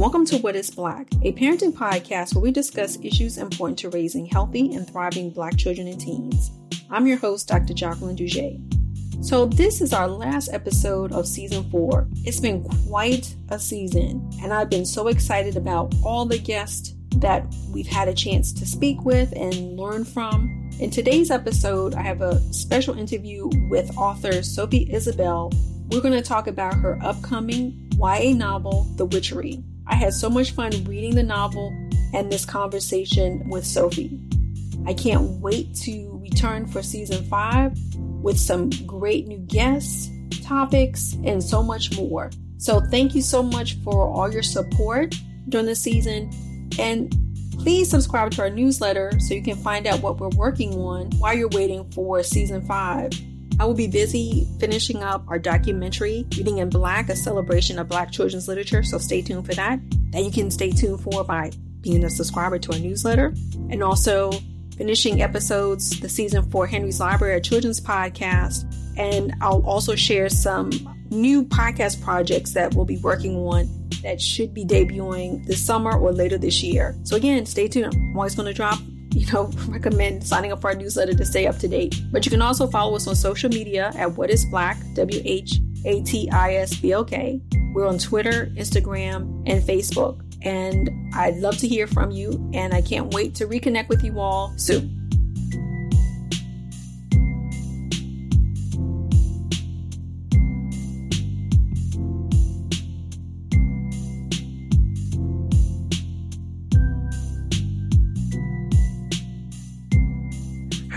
Welcome to What is Black, a parenting podcast where we discuss issues important to raising healthy and thriving Black children and teens. I'm your host, Dr. Jacqueline Dougé. So, this is our last episode of season four. It's been quite a season, and I've been so excited about all the guests that we've had a chance to speak with and learn from. In today's episode, I have a special interview with author Sophie Isabelle. We're going to talk about her upcoming YA novel, The Witchery. I had so much fun reading the novel and this conversation with Sophie. I can't wait to return for season five with some great new guests, topics, and so much more. So, thank you so much for all your support during the season. And please subscribe to our newsletter so you can find out what we're working on while you're waiting for season five. I will be busy finishing up our documentary, Reading in Black, a celebration of Black children's literature, so stay tuned for that. That you can stay tuned for by being a subscriber to our newsletter. And also finishing episodes, the season for Henry's Library, a children's podcast. And I'll also share some new podcast projects that we'll be working on that should be debuting this summer or later this year. So again, stay tuned. I'm always going to drop you know, recommend signing up for our newsletter to stay up to date. But you can also follow us on social media at What is Black, W H A T I S B O K. We're on Twitter, Instagram, and Facebook. And I'd love to hear from you, and I can't wait to reconnect with you all soon.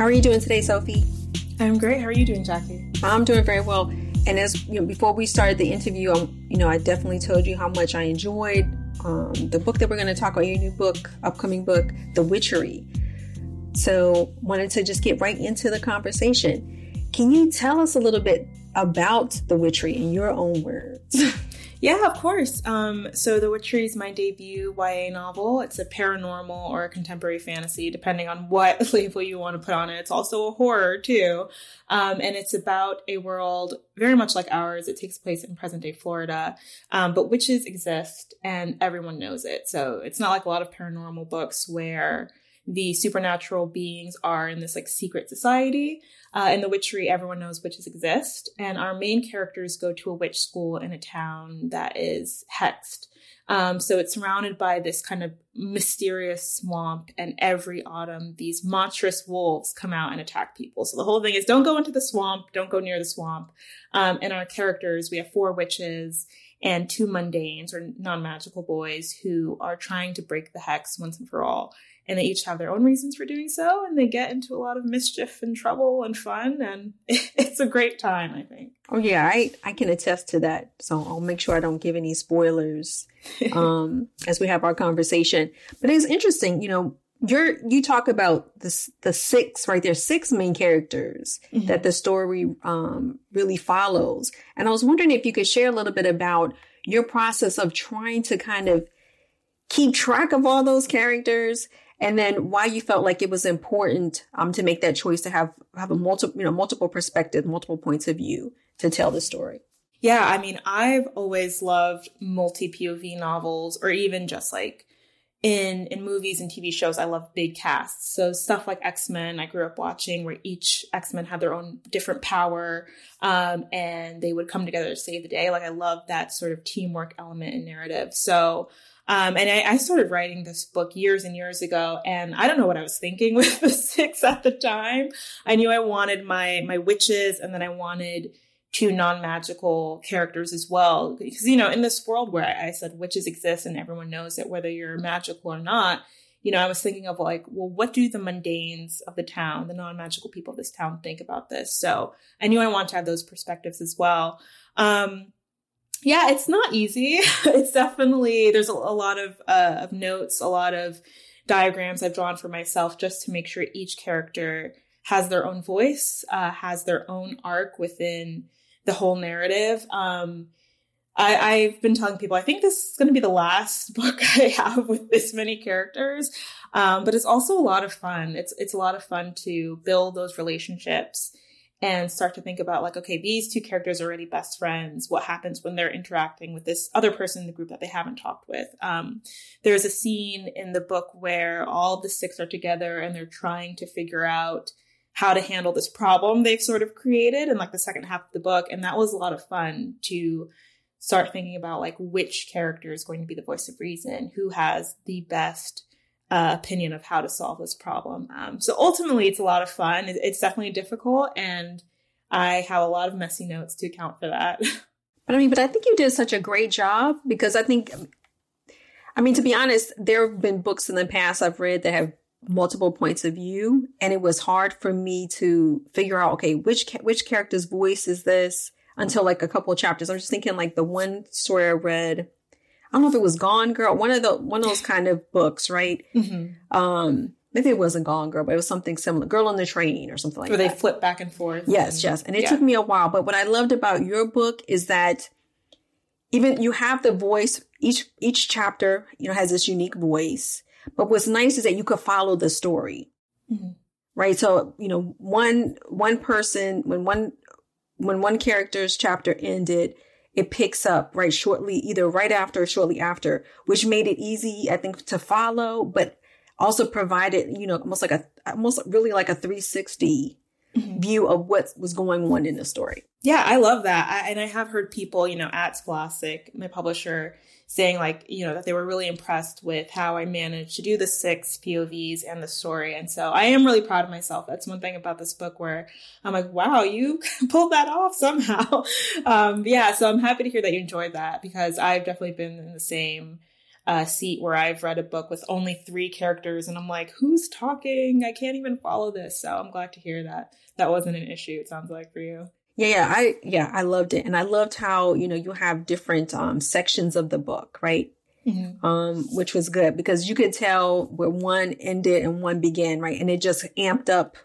How are you doing today, Sophie? I'm great. How are you doing, Jackie? I'm doing very well. And as you know, before we started the interview, um, you know, I definitely told you how much I enjoyed um, the book that we're going to talk about, your new book, upcoming book, The Witchery. So, wanted to just get right into the conversation. Can you tell us a little bit about The Witchery in your own words? Yeah, of course. Um, so The Witchery is my debut YA novel. It's a paranormal or a contemporary fantasy, depending on what label you want to put on it. It's also a horror too. Um, and it's about a world very much like ours. It takes place in present day Florida. Um, but witches exist and everyone knows it. So it's not like a lot of paranormal books where the supernatural beings are in this like secret society. Uh, in the witchery, everyone knows witches exist, and our main characters go to a witch school in a town that is hexed. Um, so it's surrounded by this kind of mysterious swamp, and every autumn, these monstrous wolves come out and attack people. So the whole thing is don't go into the swamp, don't go near the swamp. Um, and our characters, we have four witches and two mundanes or non magical boys who are trying to break the hex once and for all and they each have their own reasons for doing so and they get into a lot of mischief and trouble and fun and it's a great time i think. Oh yeah i i can attest to that so i'll make sure i don't give any spoilers um as we have our conversation. But it's interesting you know you're you talk about the the six right there six main characters mm-hmm. that the story um really follows. And i was wondering if you could share a little bit about your process of trying to kind of keep track of all those characters and then why you felt like it was important um, to make that choice to have have a multiple you know multiple perspectives multiple points of view to tell the story? Yeah i mean i've always loved multi pov novels or even just like in in movies and tv shows i love big casts. So stuff like x-men i grew up watching where each x-men had their own different power um, and they would come together to save the day. Like i love that sort of teamwork element in narrative. So um, and I, I, started writing this book years and years ago, and I don't know what I was thinking with the six at the time. I knew I wanted my my witches, and then I wanted two non-magical characters as well, because you know, in this world where I, said witches exist and everyone knows it, whether you're magical or not. You know, I was thinking of like, well, what do the mundanes of the town, the non-magical people of this town, think about this? So I knew I wanted to have those perspectives as well. Um, yeah, it's not easy. it's definitely there's a, a lot of uh, of notes, a lot of diagrams I've drawn for myself just to make sure each character has their own voice, uh, has their own arc within the whole narrative. Um, I, have been telling people I think this is going to be the last book I have with this many characters, um, but it's also a lot of fun. It's it's a lot of fun to build those relationships and start to think about like, okay, these two characters are already best friends. What happens when they're interacting with this other person in the group that they haven't talked with? Um, there's a scene in the book where all the six are together and they're trying to figure out how to handle this problem they've sort of created in like the second half of the book. And that was a lot of fun to start thinking about like which character is going to be the voice of reason, who has the best uh, opinion of how to solve this problem. Um, so ultimately, it's a lot of fun. It's definitely difficult, and I have a lot of messy notes to account for that. But I mean, but I think you did such a great job because I think, I mean, to be honest, there have been books in the past I've read that have multiple points of view, and it was hard for me to figure out, okay, which which character's voice is this until like a couple chapters. I'm just thinking like the one story I read I don't know if it was Gone Girl, one of the one of those kind of books, right? Mm-hmm. Um, maybe it wasn't Gone Girl, but it was something similar, Girl on the Train or something like Where that. Where they flip back and forth. Yes, and, yes, and it yeah. took me a while. But what I loved about your book is that even you have the voice. Each each chapter, you know, has this unique voice. But what's nice is that you could follow the story, mm-hmm. right? So you know, one one person when one when one character's chapter ended it picks up right shortly, either right after or shortly after, which made it easy, I think, to follow, but also provided, you know, almost like a, almost really like a 360 mm-hmm. view of what was going on in the story. Yeah, I love that. I, and I have heard people, you know, at Scholastic, my publisher, saying like, you know, that they were really impressed with how I managed to do the six POVs and the story. And so I am really proud of myself. That's one thing about this book where I'm like, wow, you pulled that off somehow. um, yeah. So I'm happy to hear that you enjoyed that because I've definitely been in the same uh, seat where I've read a book with only three characters and I'm like, who's talking? I can't even follow this. So I'm glad to hear that that wasn't an issue. It sounds like for you. Yeah, yeah, I yeah, I loved it, and I loved how you know you have different um, sections of the book, right? Mm-hmm. Um, which was good because you could tell where one ended and one began, right? And it just amped up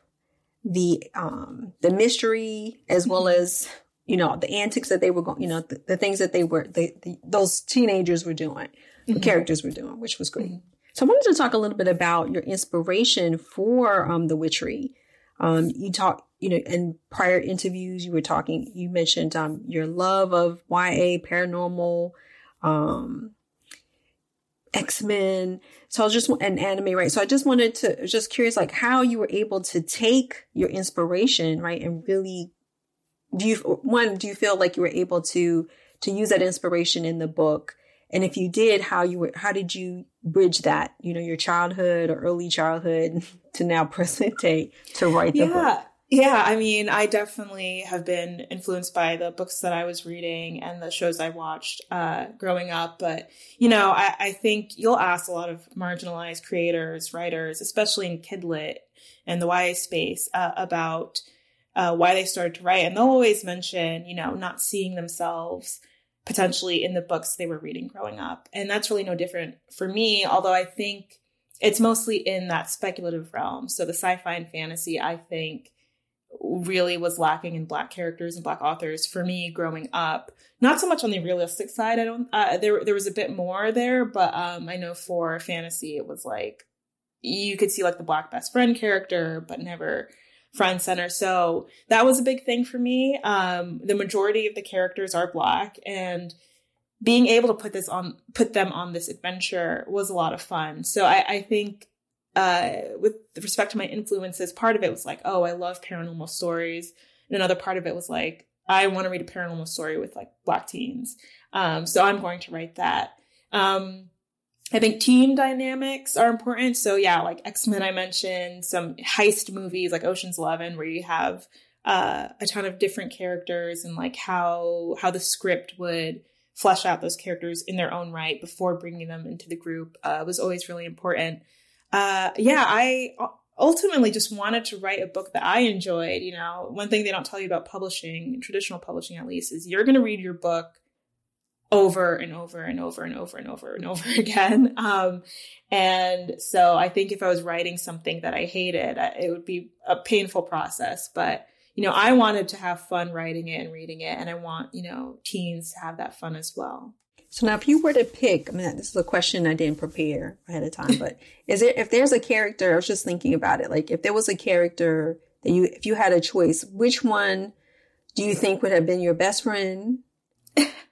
the um the mystery as well mm-hmm. as you know the antics that they were going, you know, the, the things that they were they, the, those teenagers were doing, mm-hmm. the characters were doing, which was great. Mm-hmm. So I wanted to talk a little bit about your inspiration for um the witchery. Um, you talk you know, in prior interviews, you were talking, you mentioned um, your love of YA, paranormal, um, X Men. So I was just an anime, right? So I just wanted to, just curious, like how you were able to take your inspiration, right, and really, do you one, do you feel like you were able to to use that inspiration in the book? And if you did, how you were, how did you bridge that, you know, your childhood or early childhood to now present day to write the yeah. book? Yeah, Yeah. I mean, I definitely have been influenced by the books that I was reading and the shows I watched uh, growing up. But, you know, I, I, think you'll ask a lot of marginalized creators, writers, especially in Kidlit and the YA space, uh, about uh, why they started to write. And they'll always mention, you know, not seeing themselves potentially in the books they were reading growing up. And that's really no different for me, although I think it's mostly in that speculative realm. So the sci fi and fantasy, I think really was lacking in black characters and black authors for me growing up not so much on the realistic side i don't uh, there there was a bit more there but um i know for fantasy it was like you could see like the black best friend character but never front center so that was a big thing for me um the majority of the characters are black and being able to put this on put them on this adventure was a lot of fun so i i think uh, with respect to my influences, part of it was like, oh, I love paranormal stories. And another part of it was like, I want to read a paranormal story with like black teens. Um, so I'm going to write that. Um, I think team dynamics are important. So yeah, like X-Men I mentioned, some heist movies like Ocean's 11 where you have uh, a ton of different characters and like how how the script would flesh out those characters in their own right before bringing them into the group uh, was always really important uh, yeah, I ultimately just wanted to write a book that I enjoyed. You know, one thing they don't tell you about publishing, traditional publishing at least, is you're going to read your book over and over and over and over and over and over again. Um, and so I think if I was writing something that I hated, it would be a painful process. But, you know, I wanted to have fun writing it and reading it. And I want, you know, teens to have that fun as well. So now, if you were to pick, I mean, this is a question I didn't prepare ahead of time, but is it if there's a character? I was just thinking about it. Like, if there was a character that you, if you had a choice, which one do you think would have been your best friend?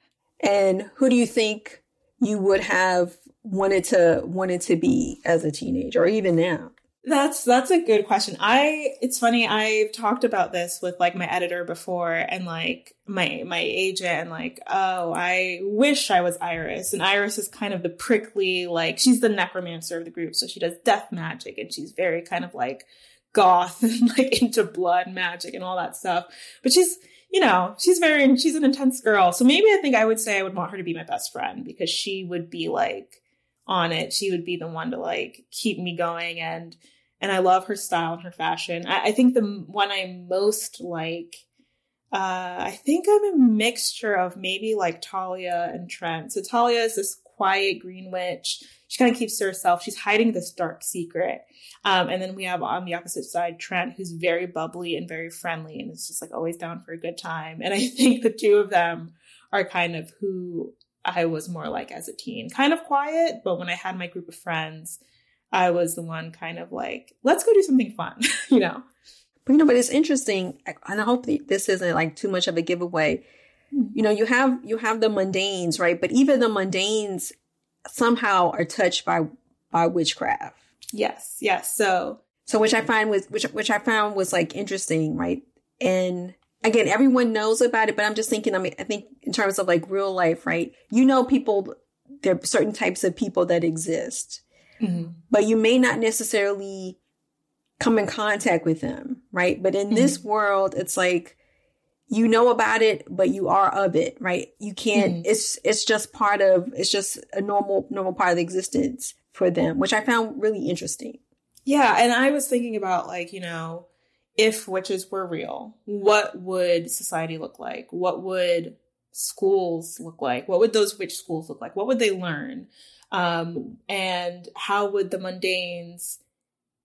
and who do you think you would have wanted to wanted to be as a teenager or even now? That's that's a good question. I it's funny, I've talked about this with like my editor before and like my my agent and like, oh, I wish I was Iris. And Iris is kind of the prickly, like she's the necromancer of the group. So she does death magic and she's very kind of like goth and like into blood magic and all that stuff. But she's you know, she's very she's an intense girl. So maybe I think I would say I would want her to be my best friend because she would be like on it. She would be the one to like keep me going and and I love her style and her fashion. I, I think the one I most like, uh, I think I'm a mixture of maybe like Talia and Trent. So Talia is this quiet green witch. She kind of keeps to herself. She's hiding this dark secret. Um, and then we have on the opposite side Trent, who's very bubbly and very friendly and is just like always down for a good time. And I think the two of them are kind of who I was more like as a teen. Kind of quiet, but when I had my group of friends, I was the one kind of like, let's go do something fun, you know? But, you know, but it's interesting. And I hope this isn't like too much of a giveaway. You know, you have, you have the mundanes, right? But even the mundanes somehow are touched by, by witchcraft. Yes. Yes. So, so which I find was, which, which I found was like interesting, right? And again, everyone knows about it, but I'm just thinking, I mean, I think in terms of like real life, right? You know, people, there are certain types of people that exist mm-hmm. but you may not necessarily come in contact with them, right? But in mm-hmm. this world, it's like you know about it, but you are of it, right? You can't. Mm-hmm. It's it's just part of. It's just a normal normal part of the existence for them, which I found really interesting. Yeah, and I was thinking about like you know if witches were real, what would society look like? What would schools look like? What would those witch schools look like? What would they learn? Um, and how would the mundanes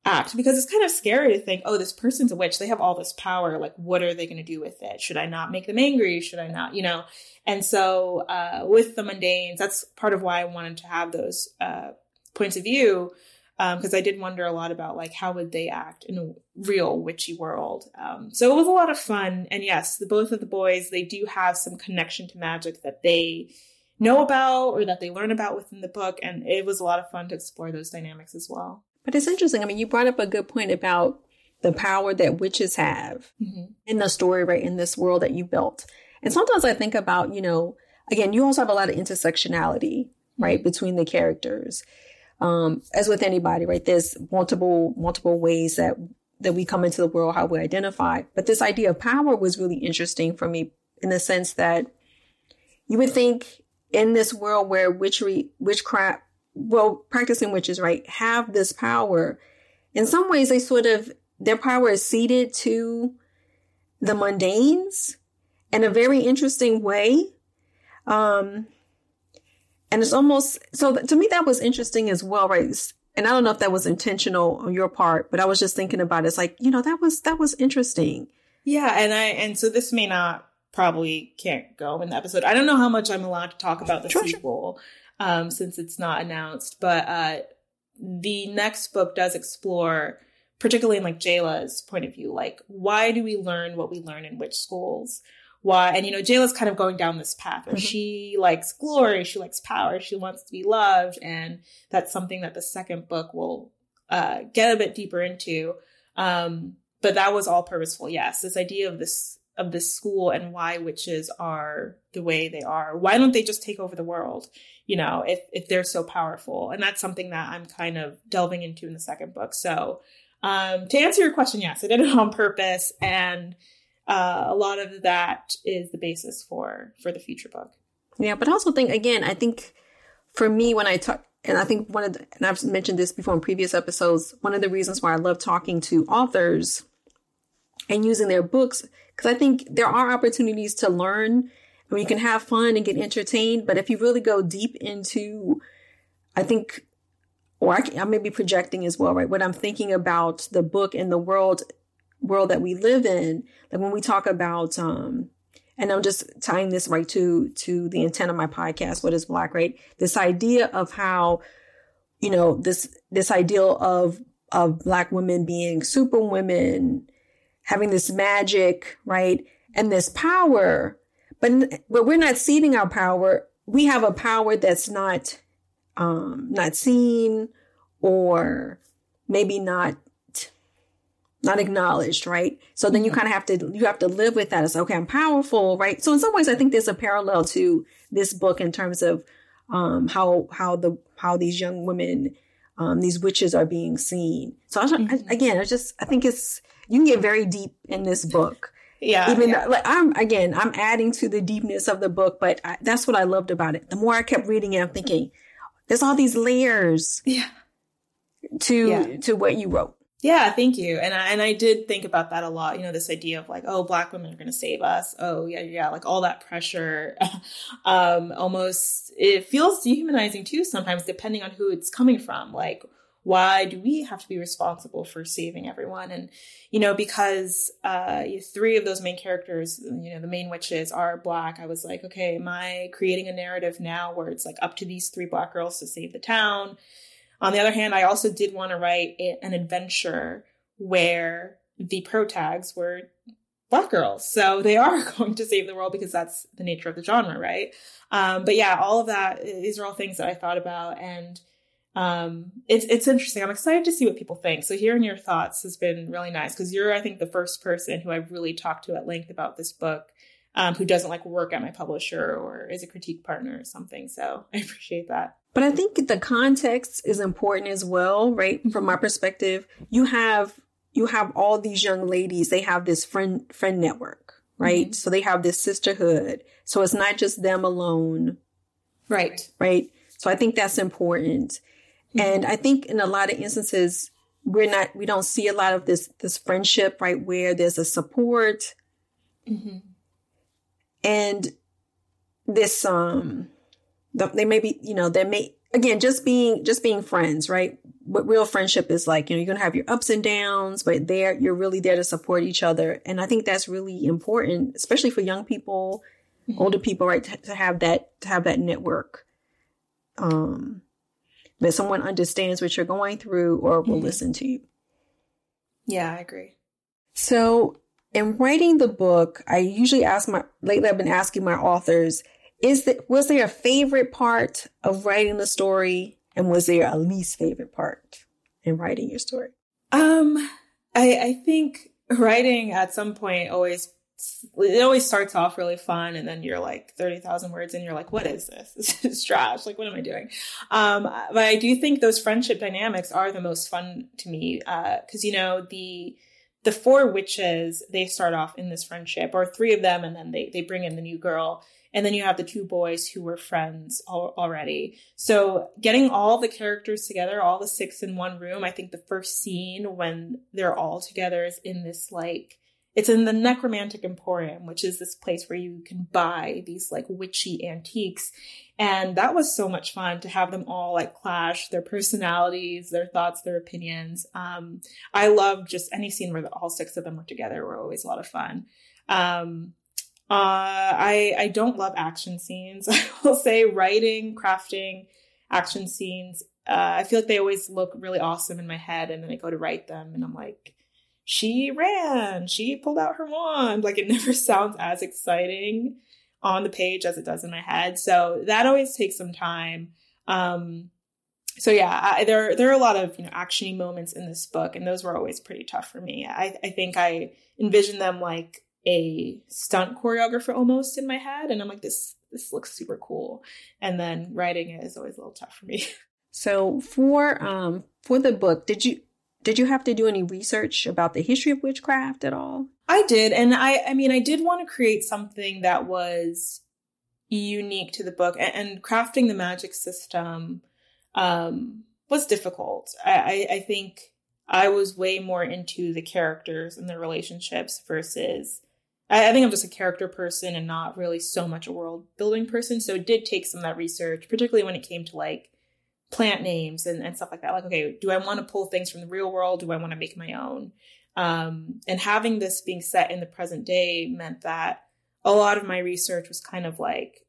act? Because it's kind of scary to think, oh, this person's a witch. They have all this power. Like, what are they going to do with it? Should I not make them angry? Should I not, you know? And so, uh, with the mundanes, that's part of why I wanted to have those, uh, points of view. Um, cause I did wonder a lot about like, how would they act in a real witchy world? Um, so it was a lot of fun. And yes, the, both of the boys, they do have some connection to magic that they, know about or that they learn about within the book. And it was a lot of fun to explore those dynamics as well. But it's interesting. I mean, you brought up a good point about the power that witches have mm-hmm. in the story, right? In this world that you built. And sometimes I think about, you know, again, you also have a lot of intersectionality, right, mm-hmm. between the characters. Um, as with anybody, right? There's multiple, multiple ways that, that we come into the world, how we identify. But this idea of power was really interesting for me in the sense that you would think in this world where witchery, witchcraft, well, practicing witches, right, have this power. In some ways, they sort of, their power is ceded to the mundanes in a very interesting way. Um, and it's almost, so to me, that was interesting as well, right? And I don't know if that was intentional on your part, but I was just thinking about it. It's like, you know, that was, that was interesting. Yeah. And I, and so this may not probably can't go in the episode. I don't know how much I'm allowed to talk about the sure, sequel um, since it's not announced, but uh, the next book does explore, particularly in like Jayla's point of view, like why do we learn what we learn in which schools? Why and you know Jayla's kind of going down this path where mm-hmm. she likes glory, she likes power, she wants to be loved, and that's something that the second book will uh, get a bit deeper into. Um, but that was all purposeful. Yes, this idea of this of this school and why witches are the way they are. Why don't they just take over the world? You know, if if they're so powerful. And that's something that I'm kind of delving into in the second book. So, um, to answer your question, yes, I did it on purpose, and uh, a lot of that is the basis for for the future book. Yeah, but I also think again, I think for me when I talk. And I think one of the, and I've mentioned this before in previous episodes, one of the reasons why I love talking to authors and using their books because I think there are opportunities to learn and you can have fun and get entertained. But if you really go deep into, I think, or I, I may be projecting as well, right? What I'm thinking about the book and the world, world that we live in. Like when we talk about, um, and I'm just tying this right to, to the intent of my podcast, What is Black, right? This idea of how, you know, this, this ideal of, of black women being super women, having this magic, right? And this power, but, but we're not ceding our power. We have a power that's not, um, not seen or maybe not not acknowledged, right? So then you mm-hmm. kind of have to you have to live with that. It's okay, I'm powerful, right? So in some ways, I think there's a parallel to this book in terms of um, how how the how these young women, um, these witches are being seen. So I, mm-hmm. I, again, I just I think it's you can get very deep in this book. Yeah, even yeah. Though, like I'm again, I'm adding to the deepness of the book, but I, that's what I loved about it. The more I kept reading it, I'm thinking, there's all these layers. Yeah. To yeah. to what you wrote. Yeah, thank you. And I, and I did think about that a lot. You know, this idea of like, oh, black women are going to save us. Oh, yeah, yeah, like all that pressure. um, almost it feels dehumanizing too sometimes, depending on who it's coming from. Like, why do we have to be responsible for saving everyone? And you know, because uh, three of those main characters, you know, the main witches are black. I was like, okay, am I creating a narrative now where it's like up to these three black girls to save the town? On the other hand, I also did want to write an adventure where the protags were black girls. So they are going to save the world because that's the nature of the genre, right? Um, but yeah, all of that, these are all things that I thought about and um, it's, it's interesting. I'm excited to see what people think. So hearing your thoughts has been really nice because you're, I think, the first person who I've really talked to at length about this book. Um, who doesn't like work at my publisher or is a critique partner or something. So I appreciate that. But I think the context is important as well, right? From my perspective, you have you have all these young ladies, they have this friend friend network, right? Mm-hmm. So they have this sisterhood. So it's not just them alone. Right. Right. So I think that's important. Mm-hmm. And I think in a lot of instances we're not we don't see a lot of this this friendship, right, where there's a support. Mm-hmm. And this um they may be, you know, they may, again, just being, just being friends, right? What real friendship is like, you know, you're going to have your ups and downs, but there, you're really there to support each other. And I think that's really important, especially for young people, mm-hmm. older people, right? To, to, have that, to have that network. Um, that someone understands what you're going through or will mm-hmm. listen to you. Yeah, I agree. So in writing the book, I usually ask my, lately I've been asking my authors, is that was there a favorite part of writing the story and was there a least favorite part in writing your story um i i think writing at some point always it always starts off really fun and then you're like 30,000 words and you're like what is this? This is trash. Like what am i doing? Um but i do think those friendship dynamics are the most fun to me uh cuz you know the the four witches they start off in this friendship or three of them and then they they bring in the new girl and then you have the two boys who were friends al- already. So getting all the characters together, all the six in one room, I think the first scene when they're all together is in this like, it's in the Necromantic Emporium, which is this place where you can buy these like witchy antiques. And that was so much fun to have them all like clash their personalities, their thoughts, their opinions. Um, I love just any scene where the, all six of them were together were always a lot of fun. Um, uh, I I don't love action scenes. I will say writing, crafting, action scenes. Uh, I feel like they always look really awesome in my head, and then I go to write them, and I'm like, she ran, she pulled out her wand. Like it never sounds as exciting on the page as it does in my head. So that always takes some time. Um, so yeah, I, there there are a lot of you know actiony moments in this book, and those were always pretty tough for me. I I think I envision them like a stunt choreographer almost in my head and i'm like this this looks super cool and then writing it is always a little tough for me so for um for the book did you did you have to do any research about the history of witchcraft at all i did and i i mean i did want to create something that was unique to the book and, and crafting the magic system um was difficult I, I i think I was way more into the characters and the relationships versus I, I think I'm just a character person and not really so much a world building person. So it did take some of that research, particularly when it came to like plant names and, and stuff like that. Like, okay, do I want to pull things from the real world? Do I want to make my own? Um, and having this being set in the present day meant that a lot of my research was kind of like,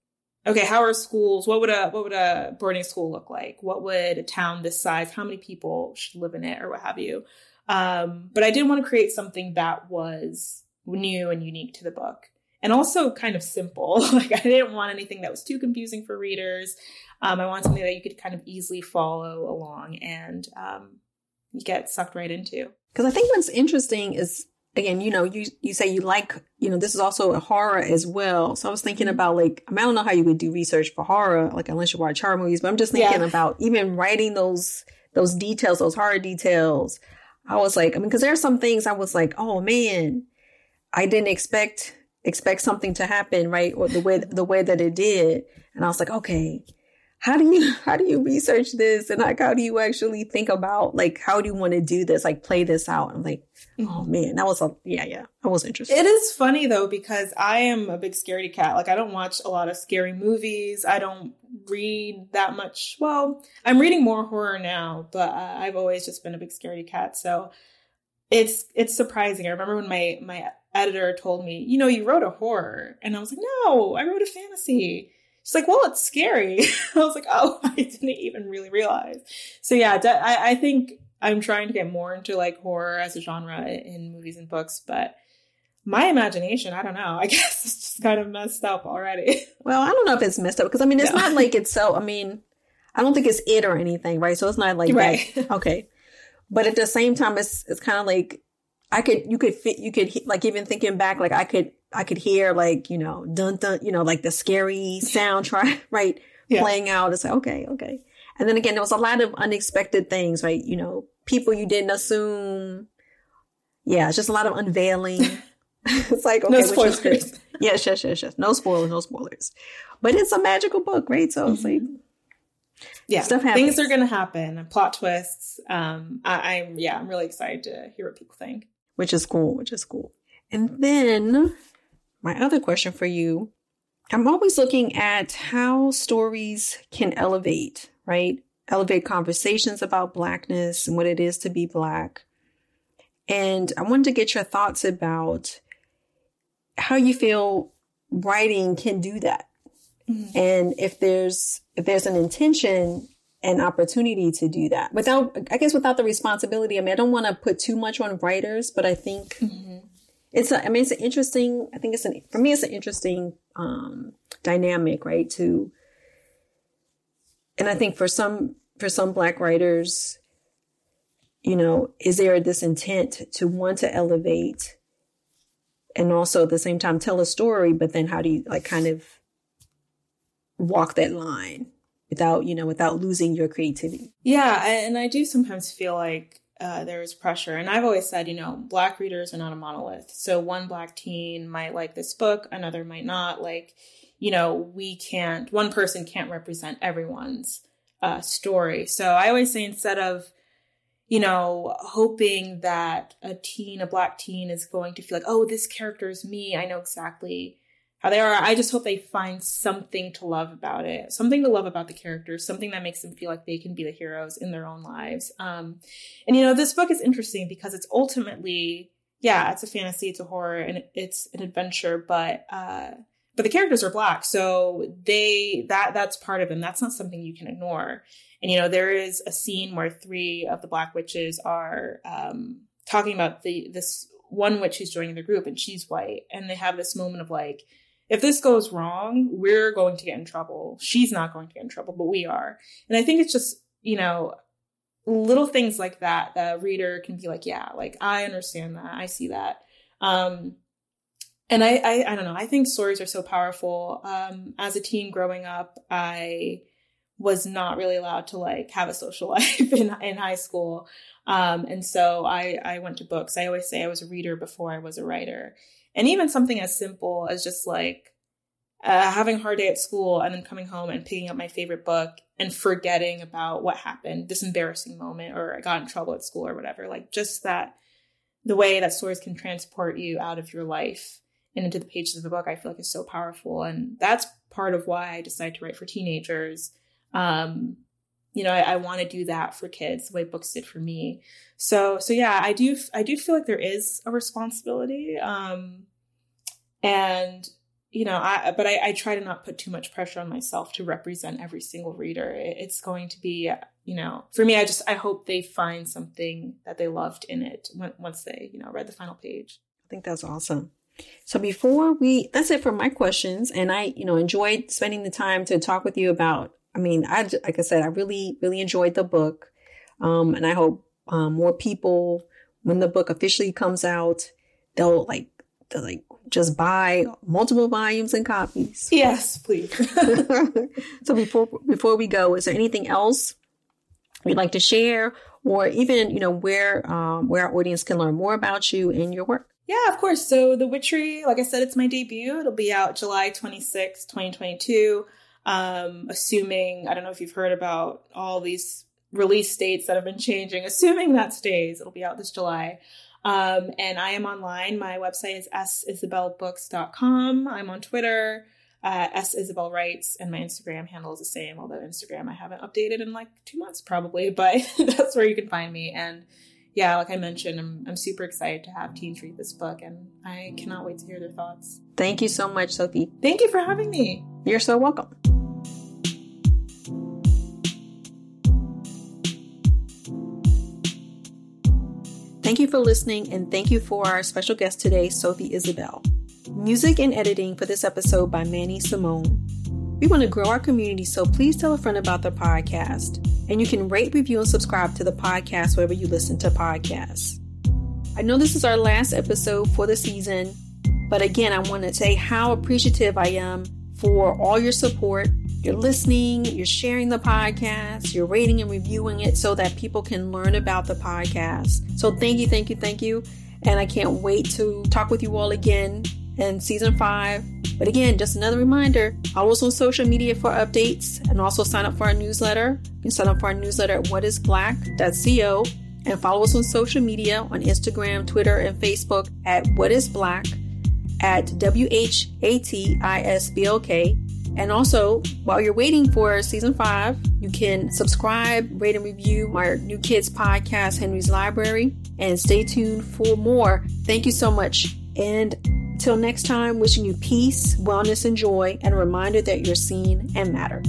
okay, how are schools? What would a what would a boarding school look like? What would a town this size? How many people should live in it, or what have you? Um, but I did want to create something that was new and unique to the book and also kind of simple. like I didn't want anything that was too confusing for readers. Um, I want something that you could kind of easily follow along and um, get sucked right into. Because I think what's interesting is again, you know, you you say you like, you know, this is also a horror as well. So I was thinking mm-hmm. about like, I, mean, I don't know how you would do research for horror, like unless you watch horror movies, but I'm just thinking yeah. about even writing those those details, those horror details. I was like, I mean, because there are some things I was like, oh man, I didn't expect expect something to happen, right? Or the way the way that it did, and I was like, okay, how do you how do you research this? And like how do you actually think about like how do you want to do this? Like play this out. I'm like oh mm-hmm. man that was a yeah yeah i was interested it is funny though because i am a big scaredy cat. Like i don't watch a lot of scary movies. I don't read that much. Well i'm reading more horror now but uh, i've always just been a big scaredy cat. So it's it's surprising. I remember when my my editor told me you know you wrote a horror. And i was like no i wrote a fantasy She's like, well, it's scary. I was like, oh, I didn't even really realize. So yeah, I, I think I'm trying to get more into like horror as a genre in movies and books, but my imagination, I don't know. I guess it's just kind of messed up already. Well, I don't know if it's messed up because I mean, it's not like it's so. I mean, I don't think it's it or anything, right? So it's not like right. That. Okay, but at the same time, it's it's kind of like I could you could fit you could like even thinking back, like I could I could hear like, you know, dun dun, you know, like the scary soundtrack, right? Yeah. Playing out. It's like, okay, okay. And then again, there was a lot of unexpected things, right? You know, people you didn't assume. Yeah, it's just a lot of unveiling. it's like, okay, no spoilers. Yes, yes, yes, yes. No spoilers, no spoilers. But it's a magical book, right? So mm-hmm. it's like, yeah, stuff happens. Things are going to happen. Plot twists. Um, I, I'm, yeah, I'm really excited to hear what people think. Which is cool, which is cool. And then my other question for you I'm always looking at how stories can elevate, right? Elevate conversations about Blackness and what it is to be Black. And I wanted to get your thoughts about how you feel writing can do that. Mm-hmm. And if there's if there's an intention and opportunity to do that without I guess without the responsibility. I mean, I don't want to put too much on writers, but I think mm-hmm it's a, I mean, it's an interesting, I think it's an, for me, it's an interesting, um, dynamic, right? To, and I think for some, for some black writers, you know, is there this intent to want to elevate and also at the same time tell a story, but then how do you like kind of walk that line without, you know, without losing your creativity? Yeah. And I do sometimes feel like, uh, there is pressure. And I've always said, you know, black readers are not a monolith. So one black teen might like this book, another might not. Like, you know, we can't, one person can't represent everyone's uh, story. So I always say instead of, you know, hoping that a teen, a black teen is going to feel like, oh, this character is me. I know exactly how they are. I just hope they find something to love about it, something to love about the characters, something that makes them feel like they can be the heroes in their own lives. Um, and you know, this book is interesting because it's ultimately, yeah, it's a fantasy, it's a horror, and it's an adventure, but uh, but the characters are black, so they that that's part of them. That's not something you can ignore. And you know, there is a scene where three of the black witches are um, talking about the this one witch who's joining the group, and she's white, and they have this moment of like if this goes wrong, we're going to get in trouble. She's not going to get in trouble, but we are. And I think it's just, you know, little things like that, the reader can be like, yeah, like I understand that. I see that. Um, and I, I, I don't know. I think stories are so powerful. Um, as a teen growing up, I was not really allowed to like have a social life in, in high school. Um, and so I, I went to books. I always say I was a reader before I was a writer. And even something as simple as just like uh, having a hard day at school and then coming home and picking up my favorite book and forgetting about what happened, this embarrassing moment, or I got in trouble at school or whatever. Like just that, the way that stories can transport you out of your life and into the pages of the book, I feel like is so powerful. And that's part of why I decided to write for teenagers. Um, you know, I, I want to do that for kids the way books did for me. So, so yeah, I do, I do feel like there is a responsibility. Um, and you know, I but I, I, try to not put too much pressure on myself to represent every single reader. It's going to be, you know, for me, I just I hope they find something that they loved in it once they, you know, read the final page. I think that's awesome. So before we, that's it for my questions, and I, you know, enjoyed spending the time to talk with you about. I mean, I like I said, I really, really enjoyed the book, um, and I hope um, more people, when the book officially comes out, they'll like, they'll like just buy multiple volumes and copies. Yes, please. so before before we go, is there anything else you'd like to share, or even you know where um, where our audience can learn more about you and your work? Yeah, of course. So The Witchery, like I said, it's my debut. It'll be out July 26, 2022. Um, assuming, I don't know if you've heard about all these release dates that have been changing. Assuming that stays, it'll be out this July. Um, and I am online. My website is sisabellebooks.com. I'm on Twitter, uh, S Isabelle Writes, and my Instagram handle is the same, although Instagram I haven't updated in like two months probably, but that's where you can find me. And yeah, like I mentioned, I'm, I'm super excited to have teens read this book and I cannot wait to hear their thoughts. Thank you so much, Sophie. Thank you for having me. You're so welcome. Thank you for listening, and thank you for our special guest today, Sophie Isabelle. Music and editing for this episode by Manny Simone. We want to grow our community, so please tell a friend about the podcast. And you can rate, review, and subscribe to the podcast wherever you listen to podcasts. I know this is our last episode for the season, but again, I want to say how appreciative I am for all your support you're listening, you're sharing the podcast, you're rating and reviewing it so that people can learn about the podcast. So thank you, thank you, thank you. And I can't wait to talk with you all again in season five. But again, just another reminder follow us on social media for updates and also sign up for our newsletter. You can sign up for our newsletter at whatisblack.co and follow us on social media on Instagram, Twitter, and Facebook at whatisblack at W H A T I S B L K and also, while you're waiting for season five, you can subscribe, rate, and review our New Kids podcast, Henry's Library, and stay tuned for more. Thank you so much. And till next time, wishing you peace, wellness, and joy, and a reminder that you're seen and matter.